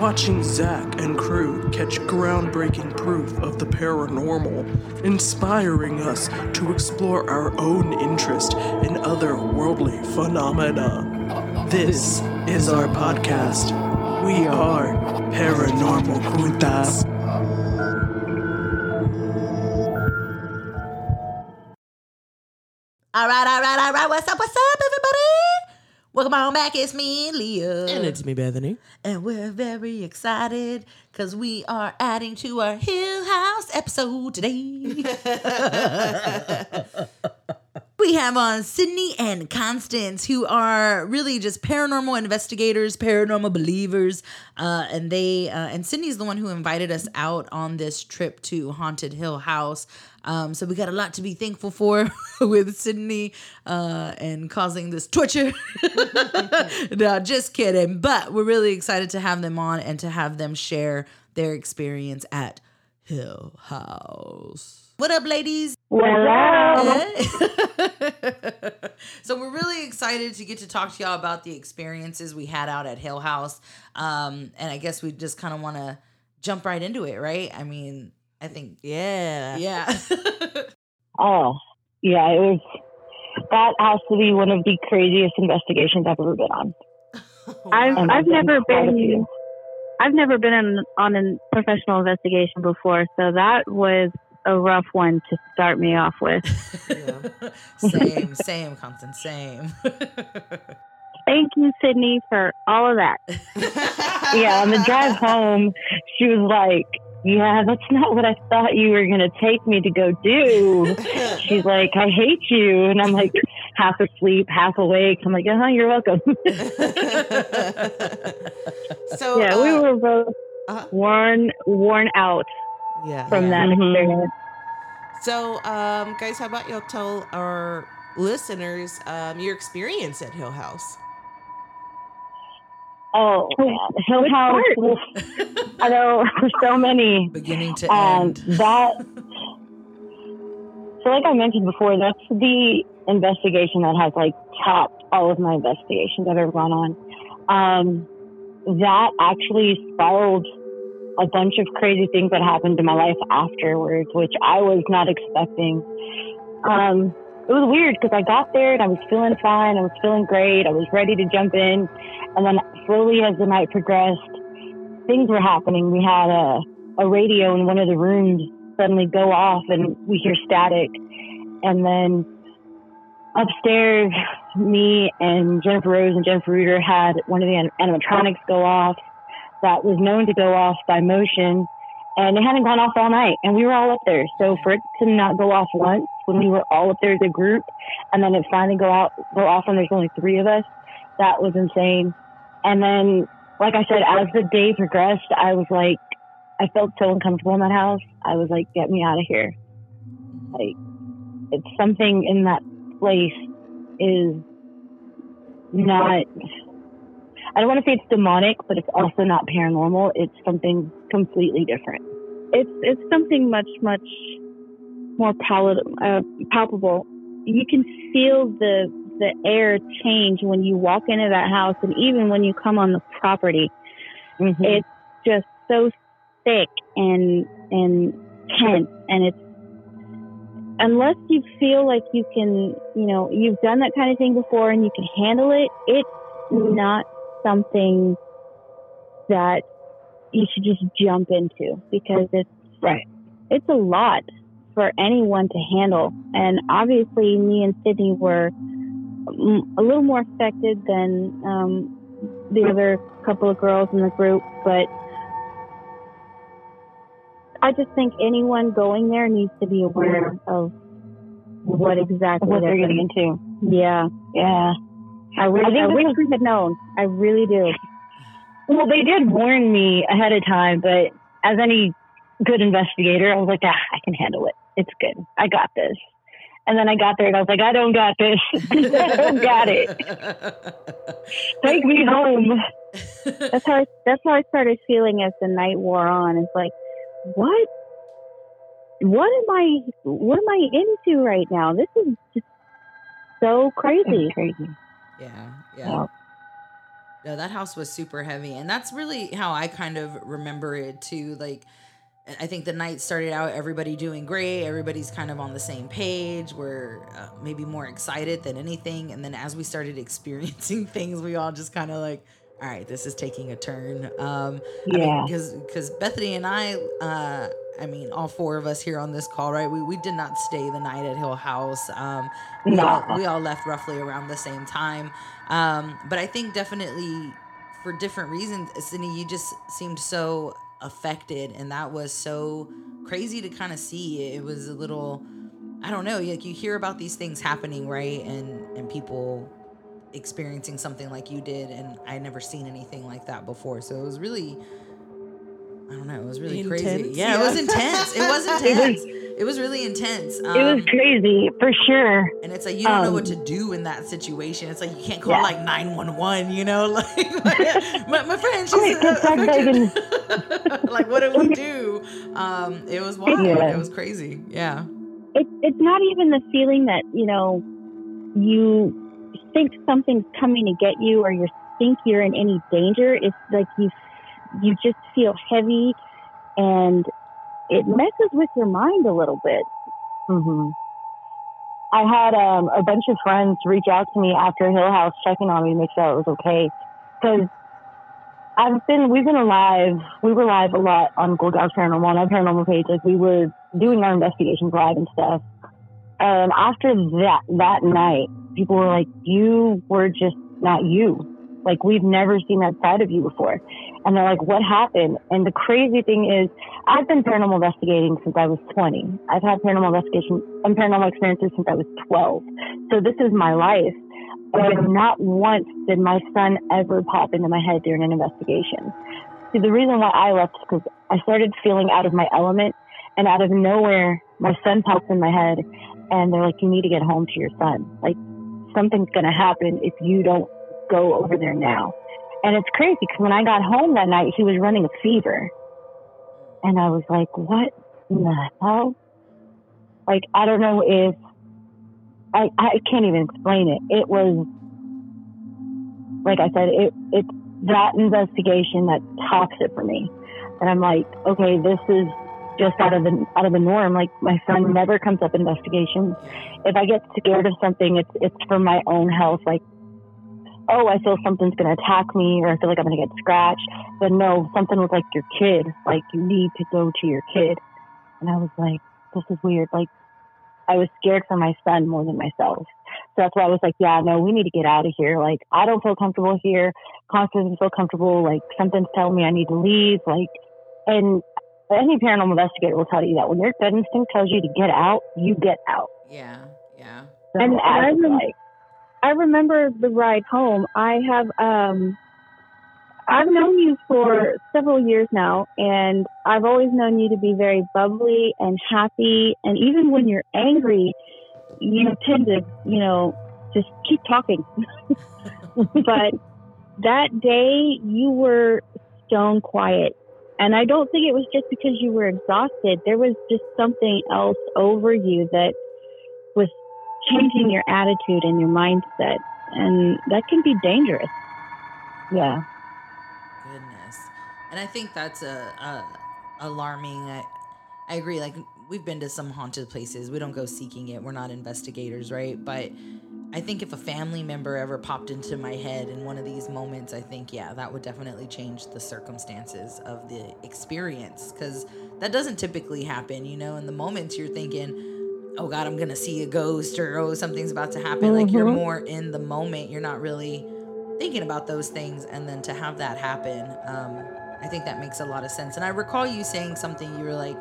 Watching Zak and crew catch groundbreaking proof of the paranormal, inspiring us to explore our own interest in otherworldly phenomena. This is our podcast. We are Paranormal Juntas. All right, all right, all right. What's up, what's up? Welcome on back. It's me, Leah. And it's me, Bethany. And we're very excited because we are adding to our Hill House episode today. we have on Sydney and Constance, who are really just paranormal investigators, paranormal believers, uh, and they uh, and Sydney's the one who invited us out on this trip to Haunted Hill House. Um, so we got a lot to be thankful for with Sydney uh, and causing this torture. no, just kidding. But we're really excited to have them on and to have them share their experience at Hill House. What up, ladies? Hello. so we're really excited to get to talk to y'all about the experiences we had out at Hill House. Um, and I guess we just kind of want to jump right into it, right? I mean, I think, Yeah. yeah. Oh, yeah, it was. That has to be one of the craziest investigations I've ever been on. Oh, I've And I've been never quite been. I've never been on on a professional investigation before, so that was a rough one to start me off with. same, same, Constance, same. Thank you, Sydney, for all of that. Yeah, on the drive home, she was like, "Yeah, that's not what I thought you were gonna take me to go do." She's like, "I hate you," and I'm like, half asleep, half awake. I'm like, "Uh huh, you're welcome." so yeah, we uh, were both uh-huh. worn worn out yeah. from that Mhm. experience. So, um, guys, how about y'all tell our listeners um, your experience at Hill House? Oh, man. Hill House. I know so many. Beginning to Um, end. that. So, like I mentioned before, that's the investigation that has like topped all of my investigations that I've ever gone on. Um, that actually spiraled a bunch of crazy things that happened in my life afterwards, which I was not expecting. Um, it was weird because I got there and I was feeling fine. I was feeling great. I was ready to jump in. And then slowly as the night progressed, things were happening. We had a, a radio in one of the rooms suddenly go off and we hear static. And then upstairs, me and Jennifer Rose and Jennifer Reuter had one of the animatronics go off that was known to go off by motion. And it hadn't gone off all night. And we were all up there. So for it to not go off once when we were all up there as a group and then it finally go out, go off and there's only three of us, that was insane. And then, like I said, as the day progressed, I was like, I felt so uncomfortable in that house. I was like, get me out of here. Like, it's something in that place is not, I don't want to say it's demonic, but it's also not paranormal. It's something completely different. It's it's something much much more palat- uh, palpable. You can feel the the air change when you walk into that house, and even when you come on the property. Mm-hmm. It's just so thick and and tense, and it's unless you feel like you can, you know, you've done that kind of thing before and you can handle it. It's not something that you should just jump into because it's Right. It's a lot for anyone to handle, and obviously, me and Sydney were a little more affected than um, the other couple of girls in the group, but I just think anyone going there needs to be aware of what exactly what they're they're getting into. Yeah, Yeah. I, really, I I wish is- we had known. I really do. Well, they did warn me ahead of time, but as any good investigator, I was like, ah, I can handle it. It's good. I got this. And then I got there and I was like, I don't got this. I don't got it. Take me home. That's how I, that's how I started feeling as the night wore on. It's like, what? What am I? What am I into right now? This is just so crazy. crazy. Yeah, yeah. Yeah. No, that house was super heavy, and that's really how I kind of remember it too. Like, I think the night started out everybody doing great, everybody's kind of on the same page. We're uh, maybe more excited than anything, and then as we started experiencing things, we all just kind of like, all right, this is taking a turn. Um, Yeah. because because Bethany and I, uh, I mean, all four of us here on this call, right? We we did not stay the night at Hill House. Um, we No. all we all left roughly around the same time. Um, but I think definitely for different reasons, Sydney, you just seemed so affected, and that was so crazy to kind of see. It was a little, I don't know, like you hear about these things happening, right? And and people experiencing something like you did, and I never seen anything like that before. So it was really. I don't know. It was really crazy. Intense, Yeah, it was intense. It was intense. It was really intense. It was Um, crazy for sure. and it's like you don't know what Um, to do in that situation. It's like you can't call Yeah. like nine one one. You know, like my, my friend, she's Quick, uh, get back like what do we do? Um, it was wild. Yeah. It was crazy. Yeah. It, it's not even the feeling that you know you think something's coming to get you, or you think you're in any danger. It's like you you just feel heavy, and it messes with your mind a little bit. hmm I had um, a bunch of friends reach out to me after Hill House checking on me to make sure I was okay. Because I've been, we've been alive. We were live a lot on Gold Dogs Paranormal on our paranormal page. Like we were doing our investigations live and stuff. And after that, that night, people were like, you were just not you. Like we've never seen that side of you before. And they're like, what happened? And the crazy thing is, I've been paranormal investigating since I was 20. I've had paranormal investigation and paranormal experiences since I was 12. So this is my life. But not once did my son ever pop into my head during an investigation. See, the reason why I left is because I started feeling out of my element, and out of nowhere, my son pops in my head, and they're like, "You need to get home to your son. Like, something's gonna happen if you don't go over there now." And it's crazy because when I got home that night, he was running a fever. And I was like, what in the hell? Like, I don't know if, I, I can't even explain it. It was, like I said, it, it's that investigation that tops it for me. And I'm like, okay, this is just out of the, out of the norm. Like, my son never comes up investigations. If I get scared of something, it's, it's for my own health. Like, oh, I feel something's going to attack me or I feel like I'm going to get scratched. But no, something was like your kid. Like, you need to go to your kid. And I was like, this is weird. Like, I was scared for my son more than myself. So that's why I was like, yeah, no, we need to get out of here. Like, I don't feel comfortable here. Constance doesn't feel comfortable. Like, something's telling me I need to leave. Like, and any paranormal investigator will tell you that when your gut instinct tells you to get out, you get out. Yeah. Yeah. So And I I was like, I remember the ride home. I have um I've known you for several years now and I've always known you to be very bubbly and happy and even when you're angry you tend to, you know, just keep talking. but that day you were stone quiet. And I don't think it was just because you were exhausted. There was just something else over you that was changing your attitude and your mindset. And that can be dangerous. yeah. Goodness. And I think that's a, a alarming. I, I agree. Like we've been to some haunted places. We don't go seeking it. We're not investigators, right? But I think if a family member ever popped into my head in one of these moments, I think yeah, that would definitely change the circumstances of the experience because that doesn't typically happen. You know, in the moments you're thinking. Oh God, I'm gonna see a ghost, or oh, something's about to happen. Like you're Mhm. more in the moment. You're not really thinking about those things and then to have that happen um, i think that makes a lot of sense and i recall you saying something you were like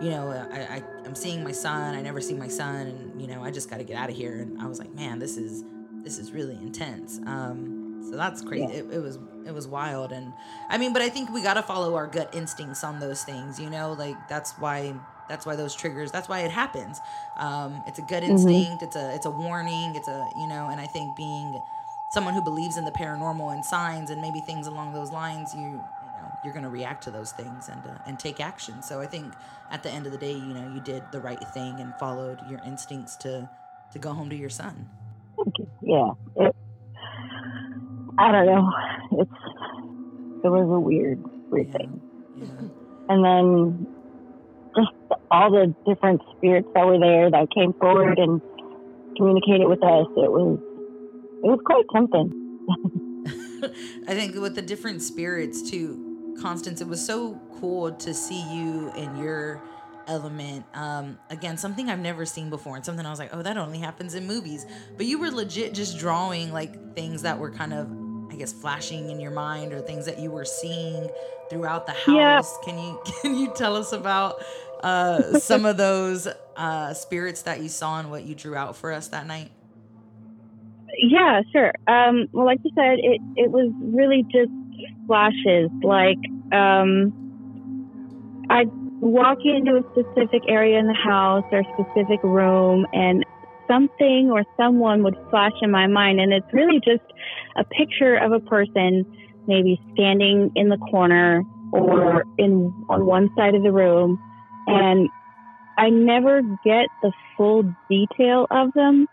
you know I, I i'm seeing my son i never see my son and you know i just got to get out of here and i was like man this is this is really intense um, so that's crazy Yeah. it, it was it was wild and i mean but i think we got to follow our gut instincts on those things you know like that's why that's why those triggers that's why it happens um, it's a gut instinct it's a it's a warning it's a you know and i think being someone who believes in the paranormal and signs and maybe things along those lines you you know you're going to react to those things and uh, and take action so i think at the end of the day you know you did the right thing and followed your instincts to to go home to your son Yeah. It, I don't know. It's it was a weird, weird yeah, thing. yeah. And then just all the different spirits that were there that came forward and communicated with us. It was it was quite something. I think with the different spirits too, Constance, it was so cool to see you in your element. Um, again, something I've never seen before, and something I was like, oh, that only happens in movies. But you were legit just drawing like things that were kind of, guess, flashing in your mind or things that you were seeing throughout the house. Yeah. Can you can you tell us about uh, some of those uh, spirits that you saw and what you drew out for us that night? Yeah, sure. Um, well, like you said, it, it was really just flashes. Like, um, I'd walk into a specific area in the house or a specific room, and something or someone would flash in my mind. And it's really just a picture of a person maybe standing in the corner or in on one side of the room. And I never get the full detail of them,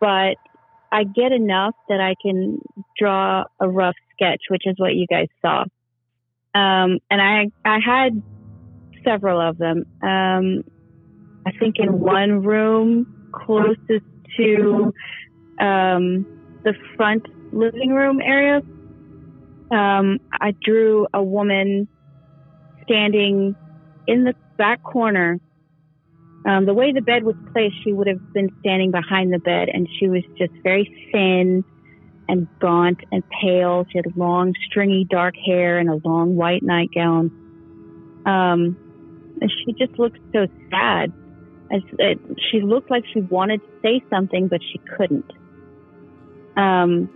but I get enough that I can draw a rough sketch, which is what you guys saw. Um, and I I had several of them. Um, I think in one room closest to um, the front living room area, um, I drew a woman standing in the back corner um, the way the bed was placed, she would have been standing behind the bed, and she was just very thin and gaunt and pale. She had long, stringy, dark hair and a long white nightgown. Um, and she just looked so sad. As, it, she looked like she wanted to say something, but she couldn't. Um,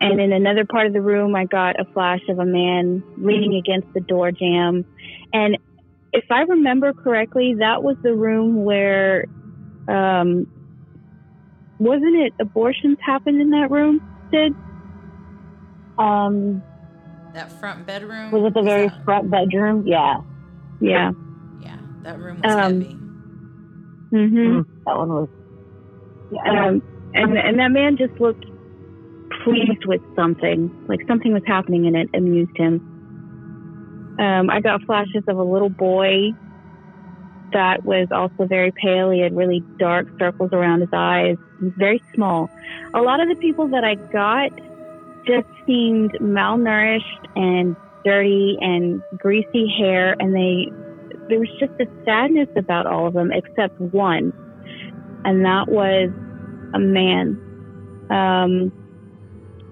and in another part of the room, I got a flash of a man leaning against the door jamb. And if I remember correctly, that was the room where, um, wasn't it abortions happened in that room, Sid? Um, That front bedroom was it the very that- front bedroom? Yeah. Yeah. Yeah, that room was Um, heavy. Mm-hmm. That one was. Um, and and that man just looked pleased with something, like something was happening, and it amused him. Um, I got flashes of a little boy that was also very pale. He had really dark circles around his eyes, He was very small. A lot of the people that I got just seemed malnourished and dirty and greasy hair, and they there was just a sadness about all of them except one, and that was a man. Um,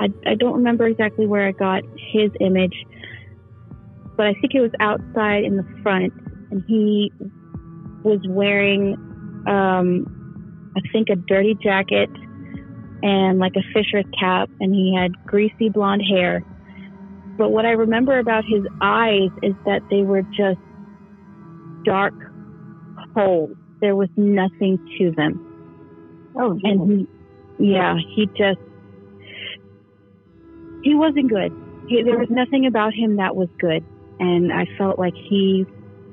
I, I don't remember exactly where I got his image, but I think it was outside in the front, and he was wearing, um, I think, a dirty jacket and like a fisher's cap, and he had greasy blonde hair. But what I remember about his eyes is that they were just dark hole. There was nothing to them Oh, and he, yeah, he just he wasn't good. He, there was nothing about him that was good, and I felt like he,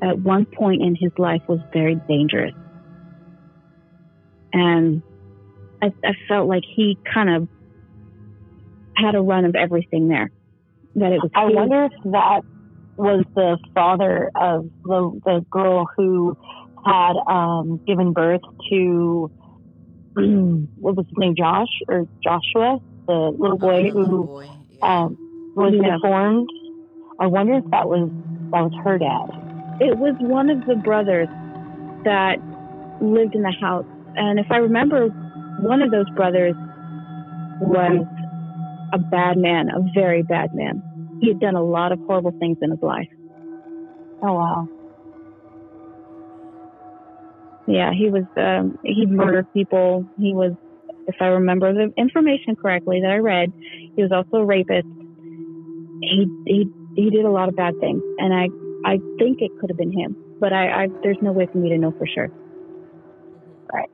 at one point in his life, was very dangerous, and I, I felt like he kind of had a run of everything there. That it was. I wonder if that was the father of the the girl who had um, given birth to what was his name, Josh or Joshua, the little boy Oh, little who boy. Yeah. um, was Yeah. deformed. I wonder if that was that was her dad. It was one of the brothers that lived in the house. And if I remember, one of those brothers was a bad man, a very bad man. He had done a lot of horrible things in his life. Oh wow. Yeah, he was, um, he murdered people. He was, if I remember the information correctly that I read, he was also a rapist. He, he, he did a lot of bad things. And I, I think it could have been him. but I, I there's no way for me to know for sure. Right.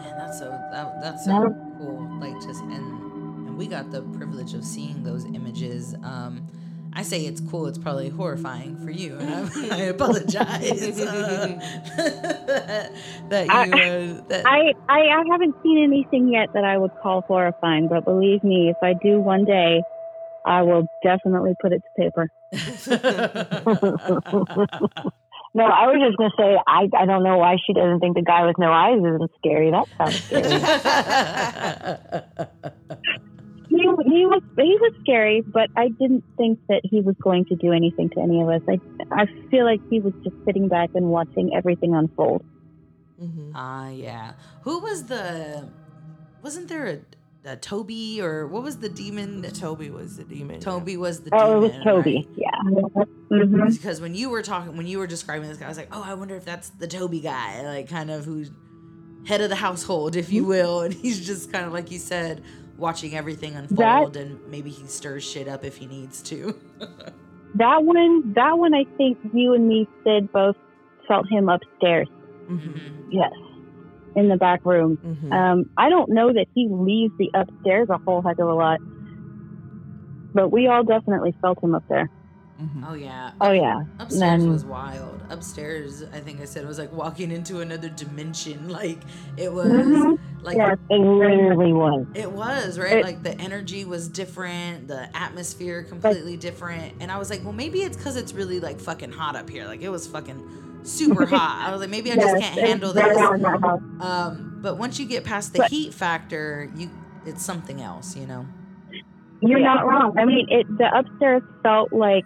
Man, that's so that, that's so Yeah. cool. Like just and and we got the privilege of seeing those images. Um, I say it's cool. It's probably horrifying for you, and I, I apologize uh, that you I- uh, that I, I I haven't seen anything yet that I would call horrifying, but believe me, if I do one day, I will definitely put it to paper. No, I was just gonna say I I don't know why she doesn't think the guy with no eyes isn't scary. That sounds scary. He, he was he was scary, but I didn't think that he was going to do anything to any of us. I I feel like he was just sitting back and watching everything unfold. Mhm. Ah, yeah. Who was the? Wasn't there a, a Toby or what was the demon? Toby was the demon. yeah. Toby was the oh, it was Toby. right? Yeah. hmm because when you were talking when you were describing this guy i was like oh i wonder if that's the toby guy like kind of who's head of the household if you will and he's just kind of like you said watching everything unfold and maybe he stirs shit up if he needs to That one, that one, I think you and me, Sid, both felt him upstairs Mhm. Yes. in the back room. Mhm. Um, I don't know that he leaves the upstairs a whole heck of a lot, but we all definitely felt him up there. Oh yeah Oh yeah. upstairs then- was wild upstairs i think i said it was like walking into another dimension like it was Mhm. like Yes. It literally was. It was, right? It- like the energy was different, the atmosphere completely different. And I was like, well, maybe it's because it's really like fucking hot up here. Like it was fucking super hot. I was like, maybe I just can't handle this. hot that. Um, but once you get past the But- heat factor, you it's something else, you know? You're not wrong. I mean, it the upstairs felt like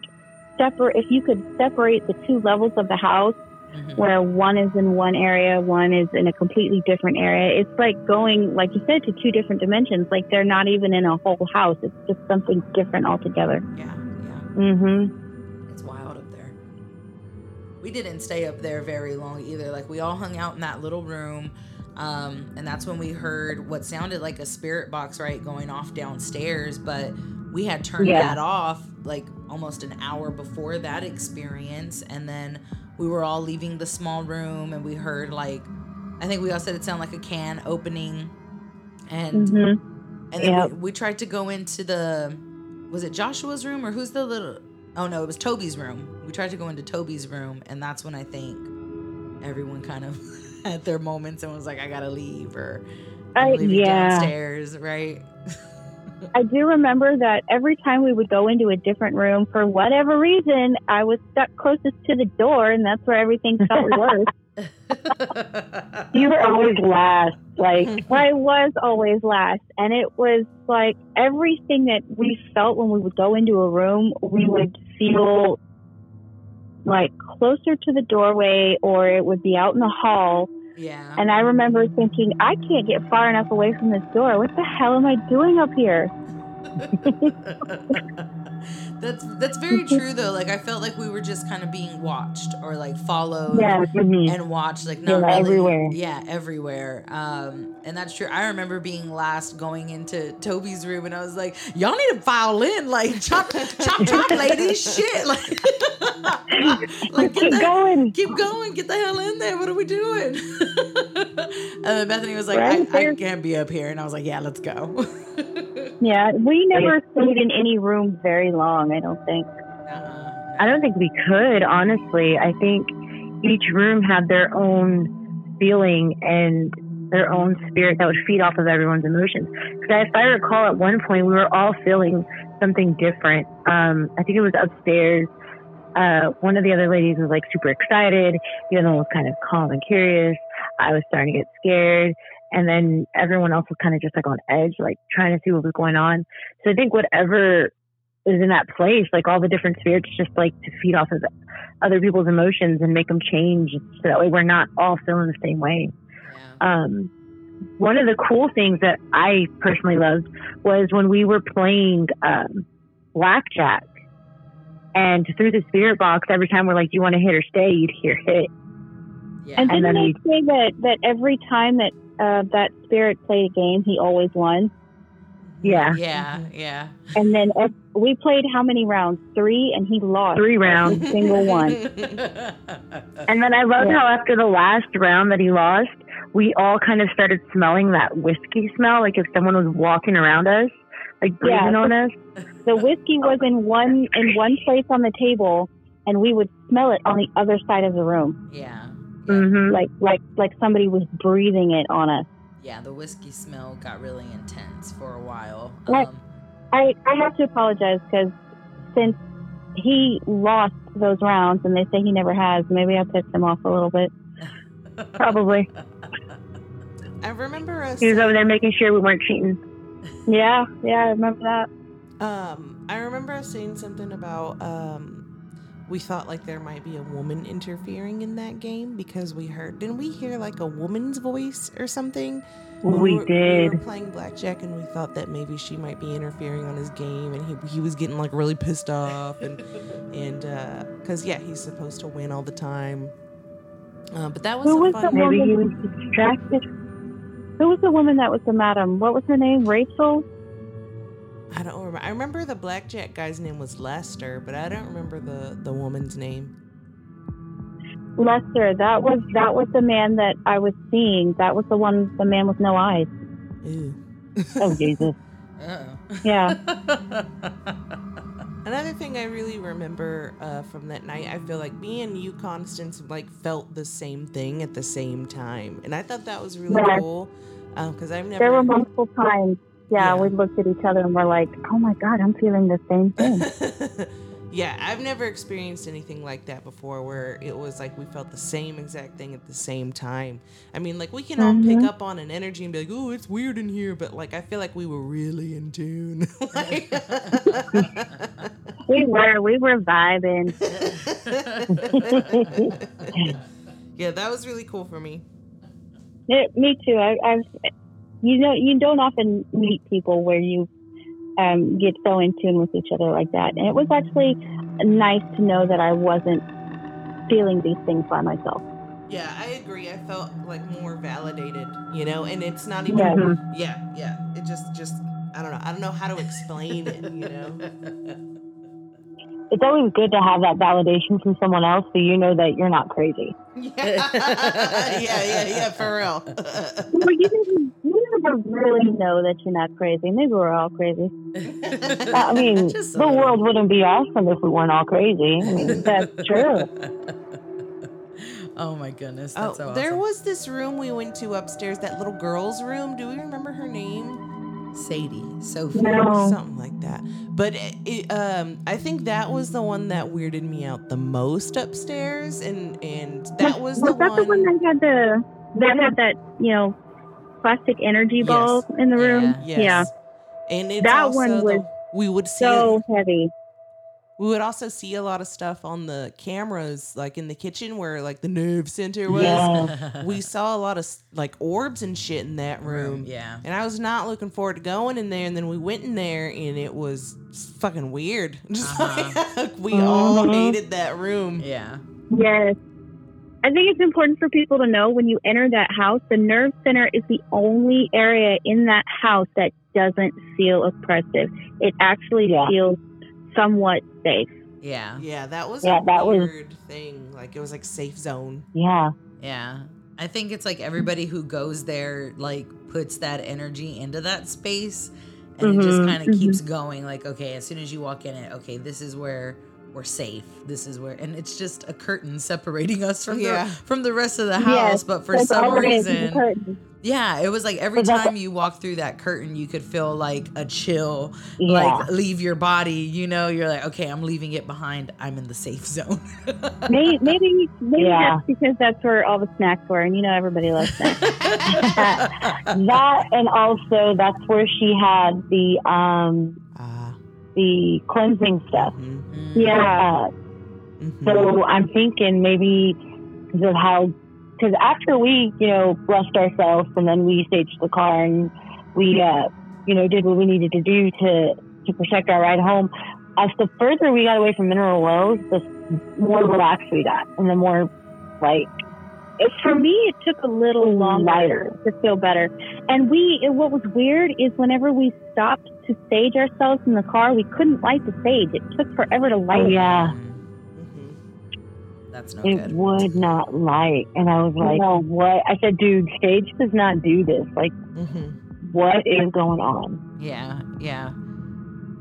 separate. If you could separate the two levels of the house, Mhm. where one is in one area, one is in a completely different area, it's like going, like you said, to two different dimensions. Like they're not even in a whole house. It's just something different altogether. Yeah, yeah. Mm-hmm. It's wild up there. We didn't stay up there very long either. Like we all hung out in that little room. Um, and that's when we heard what sounded like a spirit box, right, going off downstairs. But we had turned Yeah. that off like almost an hour before that experience. And then we were all leaving the small room and we heard like, I think we all said it sounded like a can opening. And hmm and then Yep. we, we tried to go into the was it Joshua's room or who's the little oh no, it was Toby's room. We tried to go into Toby's room and that's when I think everyone kind of had their moments and was like, I gotta leave or I'm leaving yeah. downstairs, right? I do remember that every time we would go into a different room, for whatever reason, I was stuck closest to the door, and that's where everything felt worse. You were always last. Like I was always last, and it was like everything that we felt when we would go into a room, we mm-hmm. would feel like closer to the doorway, or it would be out in the hall. Yeah. And I remember thinking, I can't get far enough away from this door. What the hell am I doing up here? that's that's very true though. Like I felt like we were just kind of being watched or like followed. Yeah. and watched. like not Yeah, really everywhere. yeah everywhere um and that's true i remember being last going into toby's room and i was like y'all need to file in like chop chop chop ladies shit like like get Keep the, going. keep going get the hell in there what are we doing and then bethany was like Right I, I can't be up here and i was like yeah let's go Yeah, we never stayed in any room very long, I don't think. Uh-uh. I don't think we could, honestly. I think each room had their own feeling and their own spirit that would feed off of everyone's emotions. Because if I recall, at one point we were all feeling something different. Um, I think it was upstairs. Uh, one of the other ladies was like super excited. The other one was kind of calm and curious. I was starting to get scared. And then everyone else was kind of just like on edge, like trying to see what was going on. So I think whatever is in that place, like all the different spirits, just like to feed off of other people's emotions and make them change, so that way we're not all feeling the same way. yeah. Um, one of the cool things that I personally loved was when we were playing um, blackjack, and through the spirit box, every time we're like, "Do you want to hit or stay?" You'd hear hit. yeah And And didn't then they say that, that every time that uh, that spirit played a game, he always won? Yeah. Yeah, yeah. And then if we played how many rounds? Three, and he lost Three rounds. single one. And then I loved how after the last round that he lost, we all kind of started smelling that whiskey smell, like if someone was walking around us, like breathing Yeah. on us. The whiskey was in one in one place on the table, and we would smell it on the other side of the room, yeah. hmm like like like somebody was breathing it on us. Yeah, the whiskey smell got really intense for a while. Right. Um, I I have to apologize because since he lost those rounds, and they say he never has, maybe I pissed him off a little bit. Probably. I remember us. He was over there making sure we weren't cheating. Yeah, yeah, I remember that. Um, I remember us saying something about um, we thought like there might be a woman interfering in that game because we heard didn't we hear like a woman's voice or something? When We were- We were playing blackjack and we thought that maybe she might be interfering on his game and he he was getting like really pissed off and and uh, cause yeah he's supposed to win all the time. Uh, but that was Who was fun. the Maybe he was distracted. Who was the woman that was the madam? What was her name? Rachel. I don't remember. I remember the blackjack guy's name was Lester, but I don't remember the the woman's name. Lester, that was that was the man that I was seeing. That was the one, the man with no eyes. Ew. Oh, Jesus. uh-oh. Yeah, Another thing I really remember uh, from that night, I feel like me and you, Constance, like felt the same thing at the same time, and I thought that was really Yeah. cool because I've never. there were multiple times. Yeah, Yeah. we looked at each other and we're like, "Oh my God, I'm feeling the same thing." yeah, I've never experienced anything like that before, where it was like we felt the same exact thing at the same time. I mean, like we can all pick Mhm. up on an energy and be like, "Oh, it's weird in here," but like I feel like we were really in tune. Like- we were, we were vibing. yeah, that was really cool for me. It, me too. I, I've, you know, you don't often meet people where you um, get so in tune with each other like that, and it was actually nice to know that I wasn't feeling these things by myself. Yeah, I agree. I felt like more validated, you know, and it's not even. Yeah. Mhm. Yeah, yeah. It just, just, I don't know. I don't know how to explain it, you know. It's always good to have that validation from someone else so you know that you're not crazy. Yeah, yeah, yeah, yeah. For real. Well, you, never, you never really know that you're not crazy. Maybe we're all crazy. I mean, Just the world wouldn't be awesome if we weren't all crazy. I mean, That's true. oh my goodness, oh, that's so there was this room we went to upstairs. That little girl's room. Do we remember her name? Sadie, Sophie. No. something like that. But it, it, um, I think that was the one that weirded me out the most upstairs, and and that was, the that one. the one that had the that had that you know plastic energy ball Yes. in the room? Yeah. Yes. Yeah, And it's That also one the- was we would see so heavy. we would also see a lot of stuff on the cameras, like in the kitchen where like the nerve center was. Yeah. We saw a lot of like orbs and shit in that room. Yeah. And I was not looking forward to going in there, and then we went in there, and it was fucking weird. Just Uh-huh. like we all Mhm. hated that room. Yeah. Yes. I think it's important for people to know when you enter that house, the nerve center is the only area in that house that doesn't feel oppressive. It actually Yeah. feels somewhat safe. Yeah. Yeah, that was Yeah, a that was- weird thing. Like it was like safe zone. Yeah. Yeah. I think it's like everybody who goes there like puts that energy into that space and it just mm-hmm. kind of keeps mm-hmm. going like okay, as soon as you walk in it, okay, this is where we're safe. This is where and it's just a curtain separating us from Yeah. the from the rest of the house, Yes, but for some reason yeah, it was like every time you walk through that curtain, you could feel like a chill, Yeah. like leave your body. You know, you're like, okay, I'm leaving it behind. I'm in the safe zone. Maybe, maybe, maybe Yeah. that's because that's where all the snacks were, and you know everybody loves snacks. that and also that's where she had the um. The cleansing stuff. mhm, Mm. Yeah. Uh, mhm. so I'm thinking maybe because of how because after we you know blessed ourselves and then we saged the car and we uh you know did what we needed to do to to protect our ride home. As the further we got away from Mineral Wells, the more relaxed we got, and the more like it, for me, it took a little longer Lighter. to feel better. And we, it- what was weird is whenever we stopped to sage ourselves in the car, we couldn't light the sage. It took forever to light Oh, it. yeah. Mhm. That's no It good. would not light. And I was like, No. what? I said, dude, sage does not do this. Like, Mhm. what is going on? Yeah, yeah.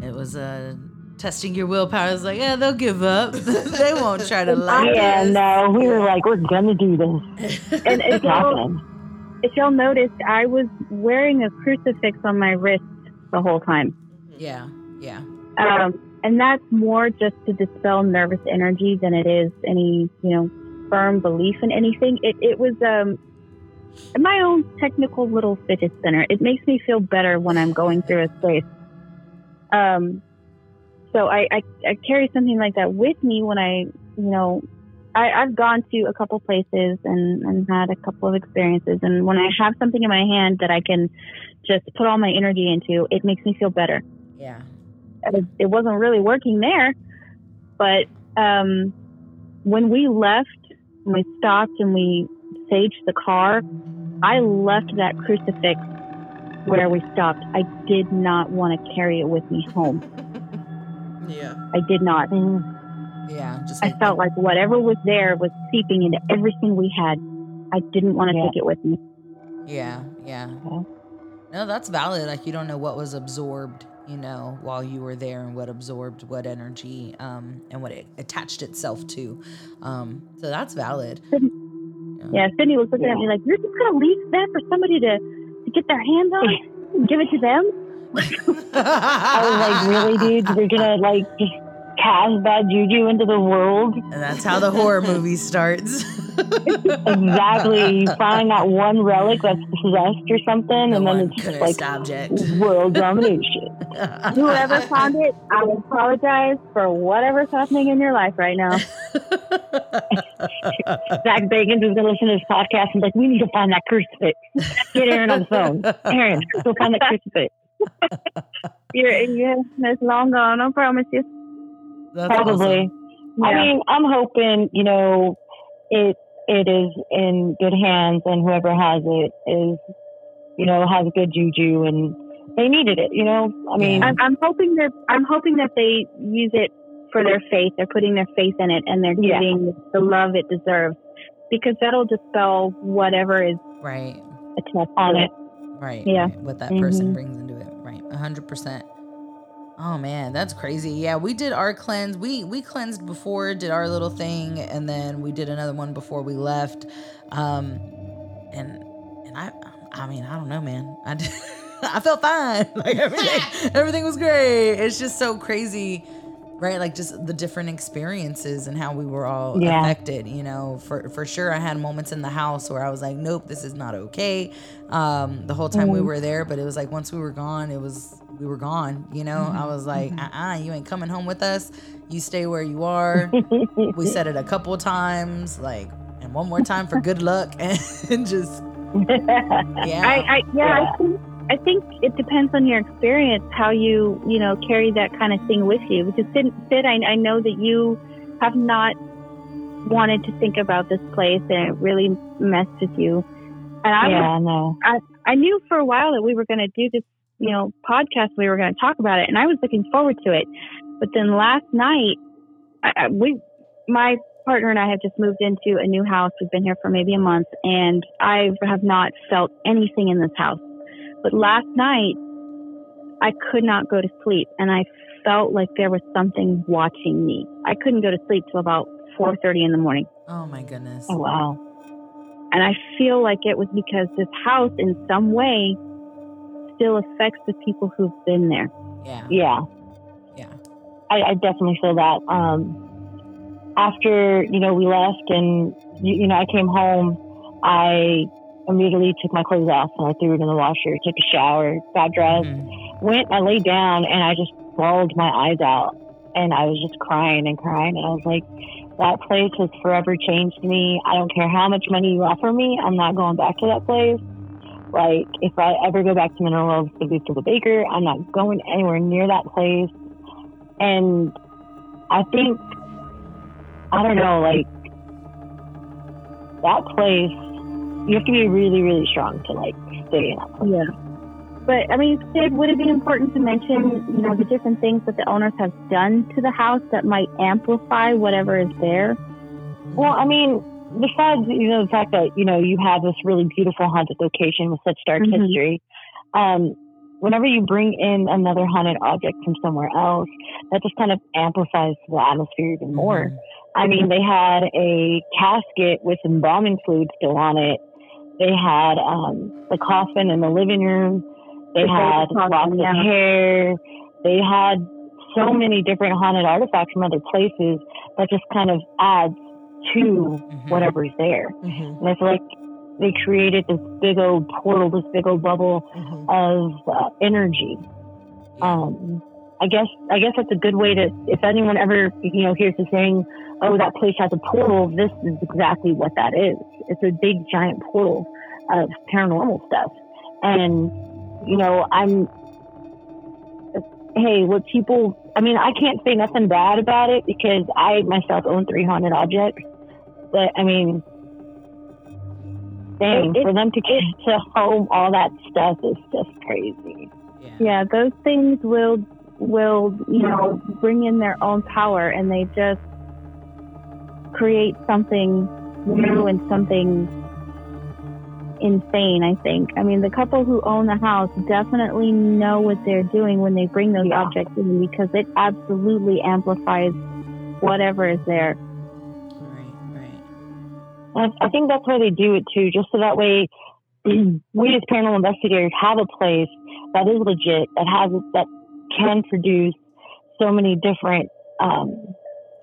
It was uh, testing your willpower. It's like, yeah, they'll give up. they won't try to like yeah, this. no, we were like, we're gonna do this. And if y'all, happening. if y'all noticed, I was wearing a crucifix on my wrist the whole time. Yeah, yeah. Um, and that's more just to dispel nervous energy than it is any, you know, firm belief in anything. It, it was um, my own technical little fidget spinner. It makes me feel better when I'm going through a space. Um, so I, I, I carry something like that with me when I, you know, I, I've gone to a couple places and, and had a couple of experiences. And when I have something in my hand that I can just put all my energy into, it makes me feel better Yeah. it, it wasn't really working there. But um, when we left, when we stopped and we saged the car, I left that crucifix where we stopped. I did not want to carry it with me home. Yeah. I did not. Yeah. Just I like, felt like whatever was there was seeping into everything we had. I didn't want to Yeah. take it with me. Yeah, yeah. Yeah. No, that's valid. Like you don't know what was absorbed, you know, while you were there and what absorbed what energy um and what it attached itself to. Um so that's valid. Yeah, Sydney was looking at me like, "You're just gonna leave that for somebody to to get their hands on and give it to them?" I was like, really, dude? You're gonna like just cast bad juju into the world? and that's how the horror movie starts. Exactly. You find that one relic that's possessed or something, the and then it's just like object. world domination. Whoever found it, I apologize for whatever's happening in your life right now. Zak Bagans is gonna listen to this podcast and be like, we need to find that crucifix. Get Aaron on the phone. Aaron, go find that crucifix. You're, yeah, it's long gone. I promise you. That's Probably. awesome. I mean, I'm hoping, you know, it it is in good hands and whoever has it is, you know, has good juju and they needed it, you know? I mean, I'm, I'm hoping that I'm hoping that they use it for their faith. They're putting their faith in it, and they're Yeah. the love it deserves, because that'll dispel whatever is Right. attached on it. Right. Yeah. right. What that person Mhm. brings into it. Right. A hundred percent. Oh man, that's crazy. Yeah, we did our cleanse. We we cleansed before, did our little thing, and then we did another one before we left. Um, and and I I mean I don't know, man. I did, I felt fine. Like everything everything was great. It's just so crazy. Right, like just the different experiences and how we were all Yeah. affected. You know, for for sure, I had moments in the house where I was like, "Nope, this is not okay." Um, the whole time we were there, but it was like once we were gone, it was we were gone. You know, I was like, "Uh, uh you ain't coming home with us. You stay where you are." we said it a couple of times, like, and one more time for good luck, and, just yeah, I, I yeah, I think I think it depends on your experience how you you know carry that kind of thing with you. Because Sid, Sid I, I know that you have not wanted to think about this place, and it really messed with you. And I was yeah, no. I knew for a while that we were going to do this, you know, podcast. We were going to talk about it, and I was looking forward to it. But then last night, I, I- we, my partner and I have just moved into a new house. We've been here for maybe a month, and I have not felt anything in this house. But last night, I could not go to sleep, and I felt like there was something watching me. I couldn't go to sleep till about 4:30 in the morning. oh my goodness, Oh, wow. And I feel like it was because this house, in some way, still affects the people who've been there. yeah, Yeah. Yeah. I, I definitely feel that. Um, after, you know, we left and, you, you know, I came home, I immediately took my clothes off and I threw it in the washer, took a shower, got dressed, Mhm. went, I laid down and I just bawled my eyes out. And I was just crying and crying. And I was like, that place has forever changed me. I don't care how much money you offer me. I'm not going back to that place. Like, if I ever go back to Mineral Wells, to be to the baker. I'm not going anywhere near that place. And I think, I don't know, like, that place, you have to be really, really strong to like stay in that place. Yeah. But I mean, Sid, would it be important to mention, you know, the different things that the owners have done to the house that might amplify whatever is there? Well, I mean, besides you know the fact that you know you have this really beautiful haunted location with such dark Mhm. history, um, whenever you bring in another haunted object from somewhere else, that just kind of amplifies the atmosphere even more. I mean, they had a casket with embalming fluid still on it. They had um, the coffin in the living room. They The had baby coffin, locks yeah. of hair. They had so many different haunted artifacts from other places that just kind of adds to Mhm. whatever's there. Mhm, And I feel like they created this big old portal, this big old bubble mhm. of uh, energy. Um, I guess I guess that's a good way to. If anyone ever you know hears the saying, "Oh, that place has a portal," this is exactly what that is. It's a big giant portal of paranormal stuff, and you know I'm. Hey, what people? I mean, I can't say nothing bad about it because I myself own three haunted objects, but I mean. Dang, It- it- for them to get to home all that stuff is just crazy. Yeah. Yeah, those things will will you know bring in their own power, and they just create something new and something insane. I think. I mean, the couple who own the house definitely know what they're doing when they bring those Yeah. objects in because it absolutely amplifies whatever is there. Right, right. I think that's why they do it too, just so that way we as paranormal investigators have a place that is legit, that has that can produce so many different um,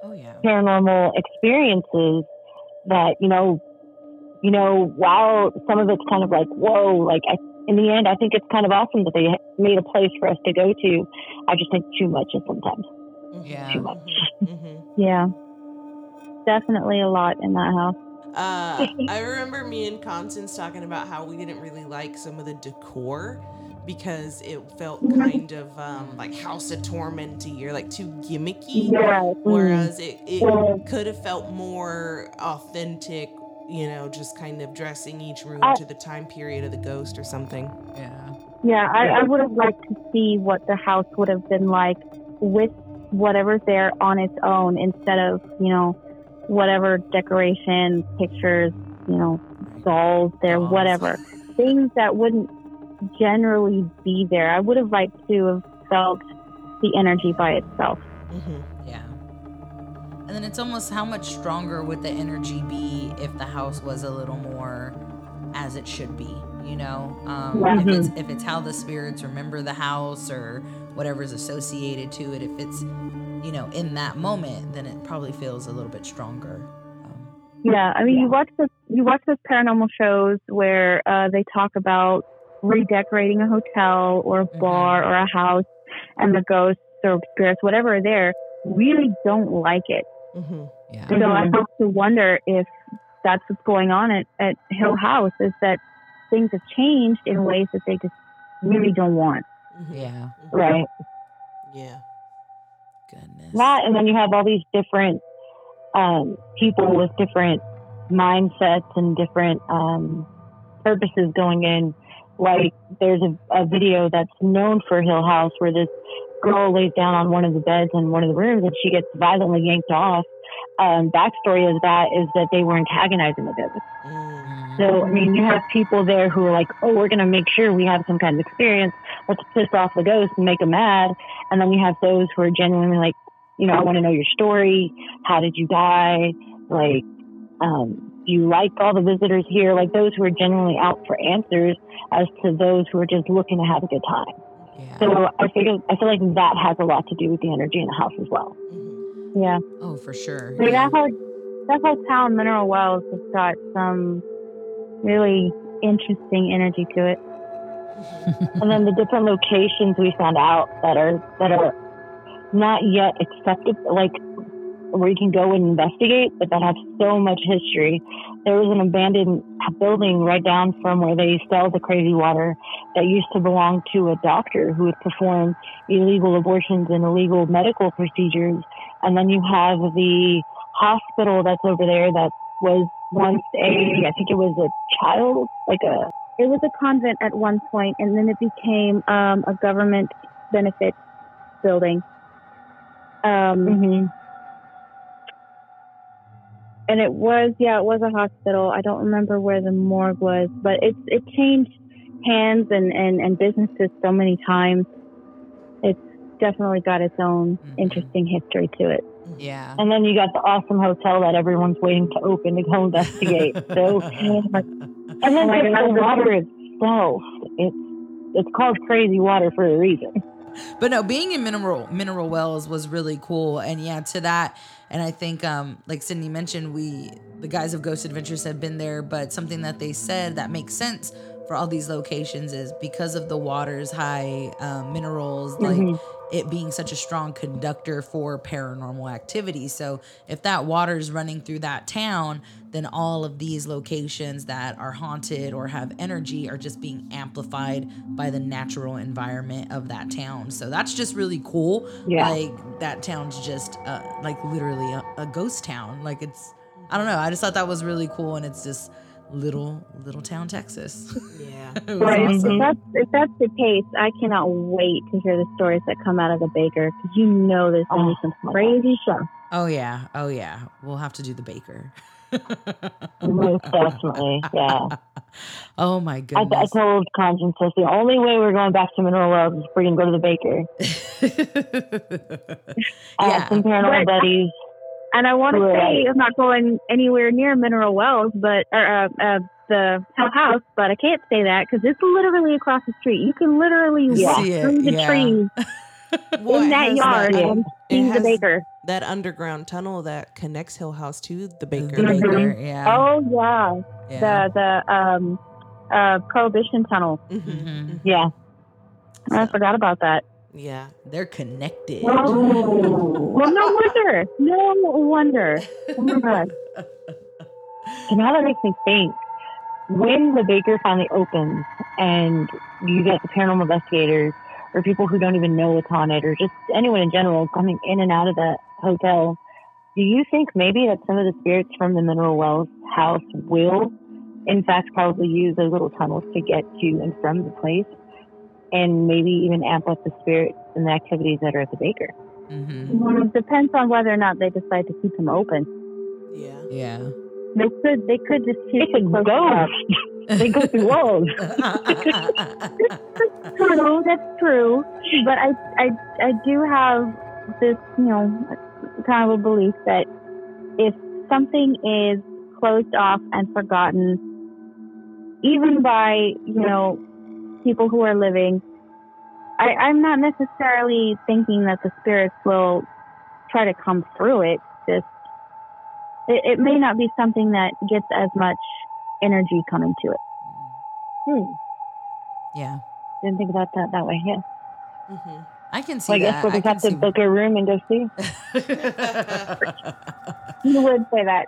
Oh yeah. paranormal experiences that you know, you know, while some of it's kind of like whoa, like I, in the end, I think it's kind of awesome that they made a place for us to go to. I just think too much is sometimes Yeah. too much. Mhm. Yeah, definitely a lot in that house. Uh, I remember me and Constance talking about how we didn't really like some of the decor because it felt kind of um, like House of Tormenty or like too gimmicky. Whereas it, it could have felt more authentic, you know, just kind of dressing each room I- to the time period of the ghost or something. Yeah. Yeah, I, I would have liked to see what the house would have been like with whatever's there on its own instead of, you know, whatever decoration, pictures, you know, dolls there, Dolls. whatever. Things that wouldn't generally be there. I would have liked to have felt the energy by itself. hmm Yeah. And then it's almost how much stronger would the energy be if the house was a little more as it should be, you know? Um, if, it's, if it's how the spirits remember the house or whatever's associated to it, if it's, you know, in that moment, then it probably feels a little bit stronger. Um, Yeah, I mean, you watch the you watch those paranormal shows where uh, they talk about redecorating a hotel or a bar or a house, and the ghosts or spirits, whatever are there, really don't like it. hmm yeah. So I have to wonder if that's what's going on at, at Hill House is that things have changed in ways that they just really don't want. hmm Yeah. right? Yeah. Goodness. That, and then you have all these different um, people with different mindsets and different um, purposes going in. Like there's a, a video that's known for Hill House where this girl lays down on one of the beds in one of the rooms and she gets violently yanked off. Um, backstory of that is that they were antagonizing the ghost. Mm. So, I mean, you have people there who are like, oh, we're going to make sure we have some kind of experience. Let's piss off the ghost and make them mad. And then you have those who are genuinely like, you know, I want to know your story. How did you die? Like, um, do you like all the visitors here? Like those who are generally out for answers as to those who are just looking to have a good time. Yeah. So I feel, I feel like that has a lot to do with the energy in the house as well. Mhm. Yeah. Oh, for sure. Like Yeah. that whole that whole town, Mineral Wells, has got some really interesting energy to it. and then the different locations we found out that are that are not yet accepted, like where you can go and investigate, but that have so much history. There was an abandoned building right down from where they sell the crazy water that used to belong to a doctor who would perform illegal abortions and illegal medical procedures. And then you have the hospital that's over there that was once a, I think it was a child, like a, It was a convent at one point, and then it became um, a government benefit building. Um, mhm. And it was yeah it was a hospital i don't remember where the morgue was but it's it changed hands and and, and businesses so many times it's definitely got its own Mhm. interesting history to it Yeah. and then you got the awesome hotel that everyone's waiting to open to go investigate. So, and then my just the water itself, it's it's called crazy water for a reason. But no, being in mineral mineral wells was really cool, and yeah, to that, and I think um like Sydney mentioned, we the guys of Ghost Adventures have been there, but something that they said that makes sense for all these locations is because of the water's high um, minerals, like Mhm. It being such a strong conductor for paranormal activity. So if that water is running through that town, then all of these locations that are haunted or have energy are just being amplified by the natural environment of that town. So that's just really cool. Yeah. Like that town's just uh, like literally a, a ghost town. Like it's I don't know. I just thought that was really cool and it's just little little town Texas. Yeah. Right. awesome. if that's if that's the case i cannot wait to hear the stories that come out of the baker because you know there's going to be Oh, some crazy stuff Oh yeah. Oh yeah. We'll have to do the baker. Most definitely, yeah. Oh my I, goodness. I told Constance that's the only way we're going back to Mineral Wells is if we're gonna go to the baker. I have yeah. some paranormal But- buddies. And I want to Right. say I'm not going anywhere near Mineral Wells, but or, uh, uh, the Hell House, but I can't say that because it's literally across the street. You can literally walk See it, through the yeah. trees Well, in that yard that- and see the baker. That underground tunnel that connects Hill House to the baker. The Mhm. baker. Yeah. Oh yeah, yeah. the the um uh Prohibition Tunnel. Mhm, Mhm. mhm. Yeah. I forgot about that. Yeah. They're connected. Well, no wonder. No wonder. Oh my god. So now that makes me think. When the baker finally opens and you get the paranormal investigators or people who don't even know what's on it or just anyone in general coming in and out of that hotel, do you think maybe that some of the spirits from the Mineral Wells house will, in fact, probably use those little tunnels to get to and from the place and maybe even amp up the spirits and the activities that are at the baker? hmm Well, it depends on whether or not they decide to keep them open. Yeah. Yeah. They could. They could just choose It's to a close it up. they go through walls. true. That's true. But I, I, I do have this, you know, kind of a belief that if something is closed off and forgotten, even by you know people who are living, I, I'm not necessarily thinking that the spirits will try to come through it. Just it, it may not be something that gets as much energy coming to it. Hmm. yeah. Didn't think about that that way. Yeah. hmm I can see So I guess that. we'll just can have to see- book a room and go see. You would say that.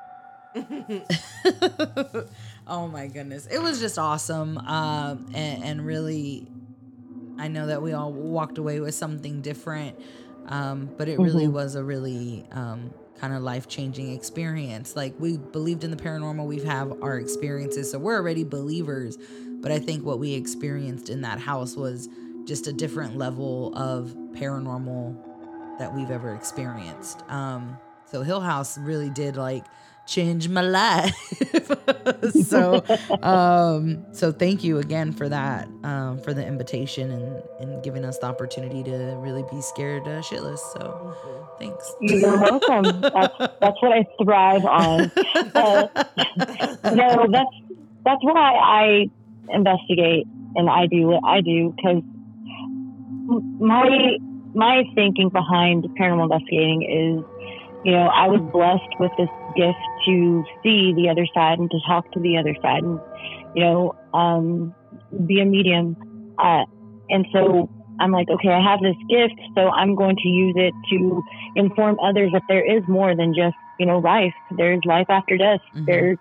oh my goodness. It was just awesome um and, and really i know that we all walked away with something different um but it really Mhm. was a really um kind of life-changing experience. Like we believed in the paranormal we've have our experiences so we're already believers but i think what we experienced in that house was just a different level of paranormal that we've ever experienced. Um so hill house really did like change my life. so um so thank you again for that um for the invitation and and giving us the opportunity to really be scared uh, shitless. So thanks. You're welcome. that's that's what I thrive on. Uh, no, that's that's why I investigate and I do what I do because my my thinking behind paranormal investigating is, you know, I was blessed with this gift to see the other side and to talk to the other side and, you know, um, be a medium. Uh, and so I'm like, okay, I have this gift, so I'm going to use it to inform others that there is more than just, you know, life. There's life after death. Mhm. There's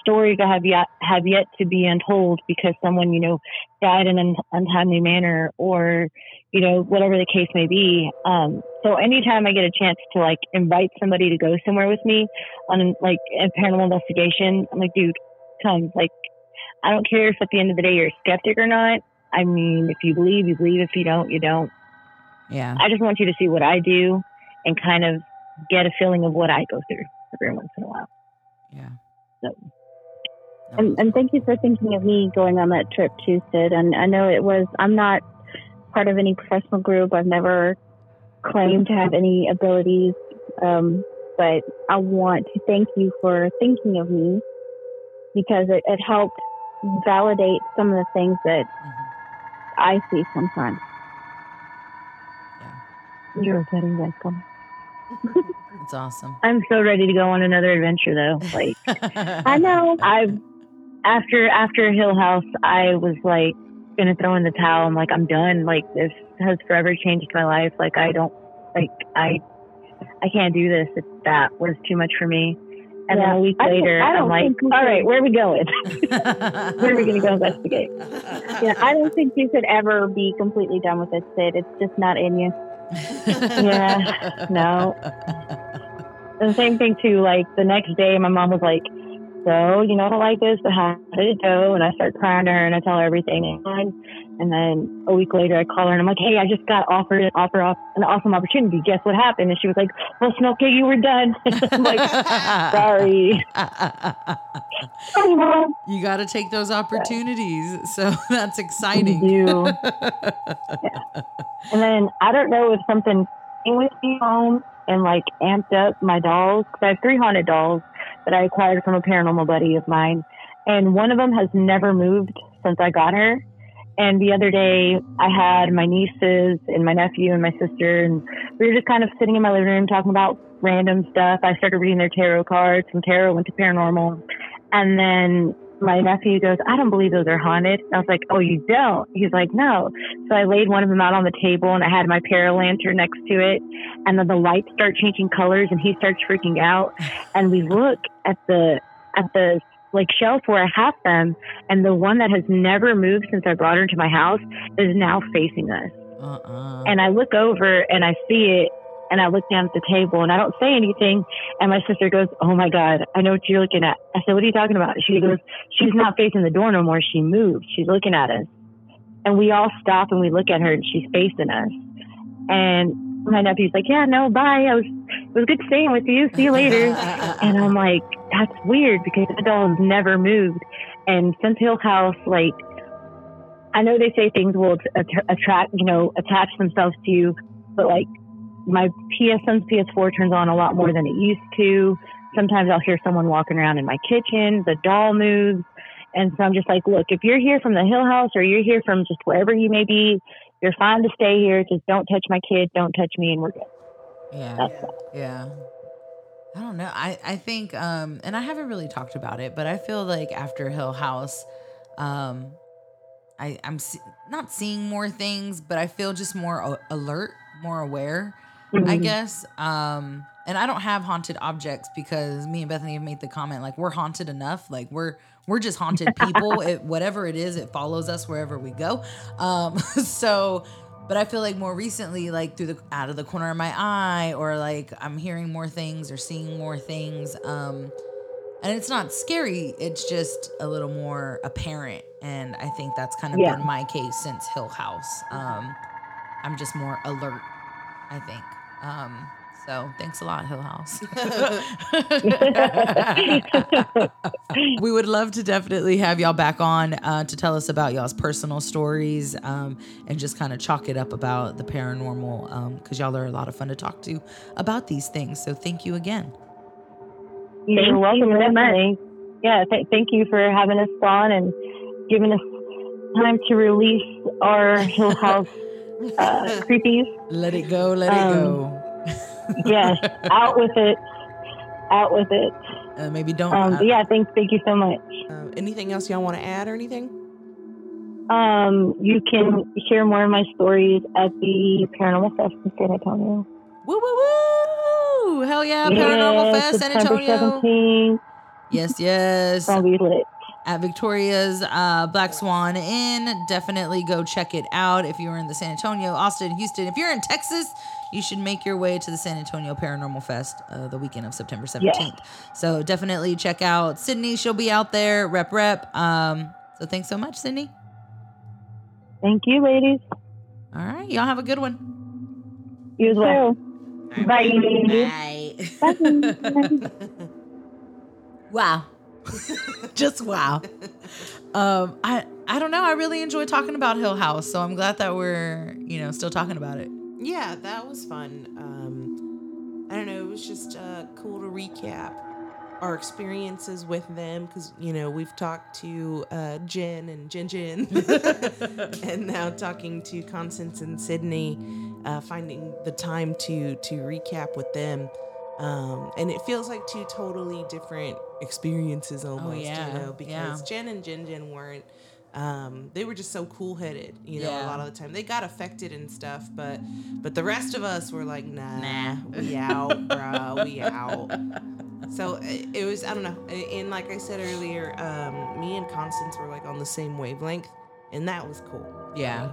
stories that have yet have yet to be untold because someone, you know, died in an untimely manner or, you know, whatever the case may be. Um, So anytime I get a chance to like invite somebody to go somewhere with me on like a paranormal investigation, I'm like, dude, come. Like, I don't care if at the end of the day you're a skeptic or not. I mean, if you believe, you believe. If you don't, you don't. Yeah. I just want you to see what I do and kind of get a feeling of what I go through every once in a while. Yeah. So- And, and thank you for thinking of me going on that trip too, Sid. And I know it was, I'm not part of any professional group. I've never claimed to have any abilities. Um, but I want to thank you for thinking of me because it, it helped validate some of the things that Mhm. I see sometimes. Yeah. You're upsetting guys. Come. It's awesome. I'm so ready to go on another adventure though. Like I know. I've after after Hill House, I was like gonna throw in the towel. I'm like, I'm done. Like this has forever changed my life. Like I don't like I I can't do this. It, that was too much for me. And then a week I later, I I'm like, all right, where are we going? where are we gonna go investigate? Yeah, I don't think you could ever be completely done with it, Sid. It's just not in you. Yeah, no. The same thing too. Like the next day, my mom was like, "So you know, I don't like this, but how did it go?" And I start crying to her, and I tell her everything. And then a week later, I call her, and I'm like, "Hey, I just got offered an offer off an awesome opportunity. Guess what happened?" And she was like, "Well, Snowcake, you were done." I'm like, "Sorry." You got to take those opportunities. So that's You exciting. do. And then I don't know if something came with me home and like amped up my dolls because I have three haunted dolls that I acquired from a paranormal buddy of mine, and one of them has never moved since I got her. And the other day, I had my nieces and my nephew and my sister, and we were just kind of sitting in my living room talking about random stuff. I started reading their tarot cards, and tarot went to paranormal. And then my nephew goes, I don't believe those are haunted. I was like, Oh, you don't? He's like, No. So I laid one of them out on the table and I had my para lantern next to it. And then the lights start changing colors and he starts freaking out. And we look at the, at the like shelf where I have them. And the one that has never moved since I brought her into my house is now facing us. Uh-uh. And I look over and I see it and I look down at the table and I don't say anything. And my sister goes, Oh my God, I know what you're looking at. I said, What are you talking about? She goes, She's not facing the door no more. She moved. She's looking at us. And we all stop and we look at her and she's facing us. And my nephew's like, Yeah, no, bye. I was, it was good staying with you. See you later. And I'm like, that's weird because the doll has never moved. And since Hill House, like, I know they say things will att- attract, you know, attach themselves to you, but like my PSN's PS4 turns on a lot more than it used to. Sometimes I'll hear someone walking around in my kitchen, the doll moves. And so I'm just like, look, if you're here from the Hill House or you're here from just wherever you may be, you're fine to stay here. Just don't touch my kid, don't touch me, and we're good. Yeah. That's. Yeah. I don't know. I, I think, um, and I haven't really talked about it, but I feel like after Hill House, um, I, I'm not seeing more things, but I feel just more alert, more aware, I Mhm. guess. Um, and I don't have haunted objects because me and Bethany have made the comment like we're haunted enough, like we're we're just haunted people. it, whatever it is, it follows us wherever we go. Um, so but I feel like more recently, like through the out of the corner of my eye, or like I'm hearing more things or seeing more things. Um, and it's not scary; it's just a little more apparent. And I think that's kind of Yeah. been my case since Hill House. Um, I'm just more alert. I think. Um, so thanks a lot, Hill House. we would love to definitely have y'all back on uh, to tell us about y'all's personal stories um, and just kind of chalk it up about the paranormal because y'all are a lot of fun to talk to about these things. So thank you again. You're Thank welcome, you very much. Yeah, th- thank you for having us on and giving us time to release our Hill House uh, creepies. Let it go, let Um, it go. Yes, out with it, out with it. Uh, maybe don't. Um, uh, yeah, thanks, thank you so much. Uh, anything else y'all want to add or anything? Um, you can hear more of my stories at the Paranormal Fest in San Antonio. Woo, woo, woo! Hell yeah, Paranormal Yes, Fest, San Antonio. 17th. Yes, yes. It's gonna be lit. At Victoria's uh, Black Swan Inn. Definitely go check it out if you're in the San Antonio, Austin, Houston. If you're in Texas, you should make your way to the San Antonio Paranormal Fest uh, the weekend of September 17th. So definitely check out Sydney. She'll be out there, rep rep. Um, so thanks so much, Sydney. Thank you, ladies. All right, y'all have a good one. You as well. Bye. Bye. wow. Just wow. Um, I I don't know. I really enjoy talking about Hill House, so I'm glad that we're you know still talking about it. Yeah, that was fun. Um, I don't know. It was just uh, cool to recap our experiences with them because you know we've talked to uh, Jen and Jen Jen, and now talking to Constance and Sydney, uh, finding the time to to recap with them. Um, and it feels like two totally different experiences almost, yeah, you know, because yeah. Jen and Jen Jen weren't um, they were just so cool headed, you know, Yeah. a lot of the time. They got affected and stuff, but but the rest of us were like, nah, Nah. we out, bro, we out. So it, it was, I don't know. And like I said earlier, um, me and Constance were like on the same wavelength, and that was cool. Yeah.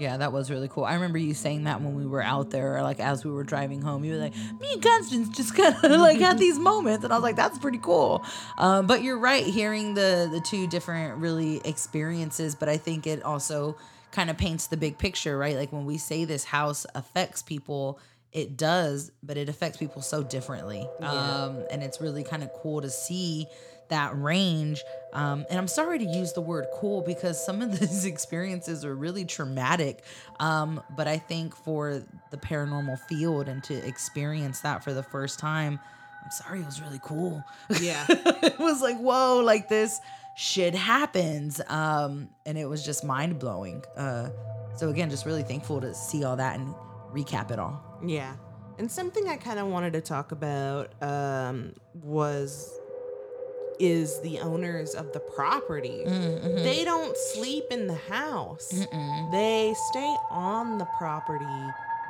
Yeah, that was really cool. I remember you saying that when we were out there, like as we were driving home. You were like, "Me and Constance just kind of like had these moments," and I was like, "That's pretty cool." Um, but you're right, hearing the the two different really experiences. But I think it also kind of paints the big picture, right? Like when we say this house affects people, it does, but it affects people so differently. Um, and it's really kind of cool to see that range. Um, and I'm sorry to use the word cool because some of these experiences are really traumatic. Um, but I think for the paranormal field and to experience that for the first time, I'm sorry, it was really cool. Yeah. it was like, whoa, like this shit happens. Um, and it was just mind blowing. Uh, so again, just really thankful to see all that and recap it all. Yeah. And something I kind of wanted to talk about um, was is the owners of the property. They don't sleep in the house. They stay on the property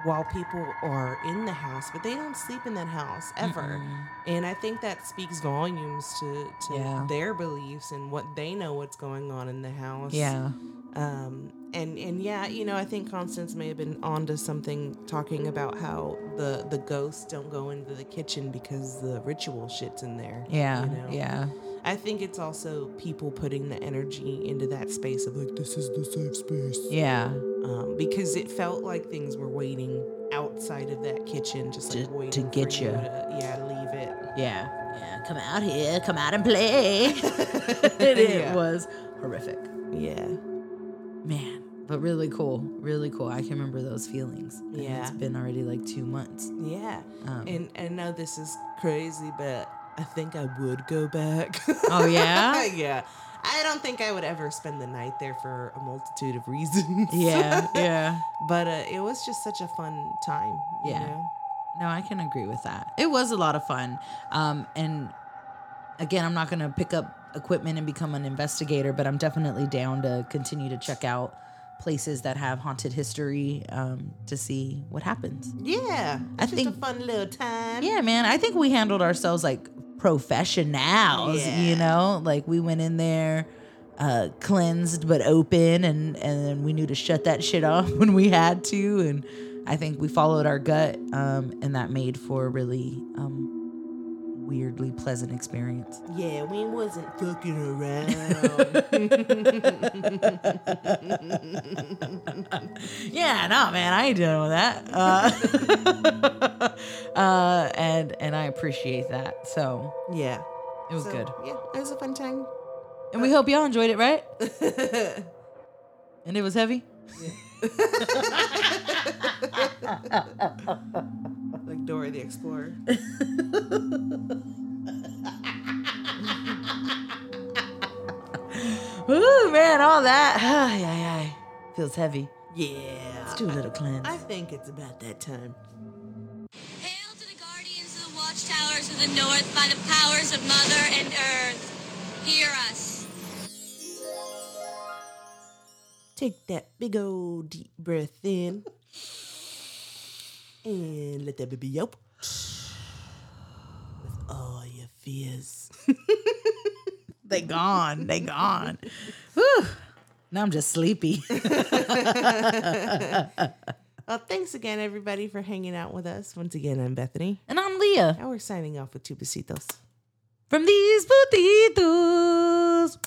while people are in the house, but they don't sleep in that house ever. And I think that speaks volumes to, to Yeah. their beliefs and what they know what's going on in the house. Yeah. Um, and and yeah, you know, I think Constance may have been onto something talking about how the the ghosts don't go into the kitchen because the ritual shit's in there. Yeah. you know? Yeah. I think it's also people putting the energy into that space of like this is the safe space. Yeah. Um, because it felt like things were waiting outside of that kitchen, just like To- waiting to get for you. to, yeah, leave it. Yeah. Yeah. Come out here. Come out and play. it, it Yeah. was horrific. Yeah, Man. But really cool. Really cool. I can remember those feelings. And Yeah. It's been already like two months. yeah. Um, And I know this is crazy, but I think I would go back. Oh, yeah? yeah. I don't think I would ever spend the night there for a multitude of reasons. yeah. Yeah. but uh, it was just such a fun time. you Yeah. know? No, I can agree with that. It was a lot of fun. Um, and again, I'm not going to pick up equipment and become an investigator, but I'm definitely down to continue to check out places that have haunted history um, to see what happens. Yeah. I It's just a think- fun little time. Yeah, man. I think we handled ourselves like professionals, Yeah. you know? Like we went in there uh cleansed but open and and then we knew to shut that shit off when we had to and I think we followed our gut um and that made for really um weirdly pleasant experience. Yeah, we wasn't fucking around. Yeah, no, man, I ain't dealing with that. Uh, uh and and I appreciate that. So, yeah. it was So, good. Yeah, it was a fun time. And we hope y'all enjoyed it, right? and it was heavy? Like Dora the Explorer. Ooh, man, all that. Ay, ay, ay. Feels heavy. Yeah. Let's do a little cleanse. I think it's about that time. Hail to the guardians of the watchtowers of the north by the powers of Mother and Earth. Hear us. Take that big old deep breath in. and let that baby yelp with all your fears. they gone. They gone. Whew. Now I'm just sleepy. well, thanks again, everybody, for hanging out with us. Once again, I'm Bethany. And I'm Leah. And we're signing off with two besitos. From these putitos.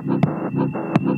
Thank you.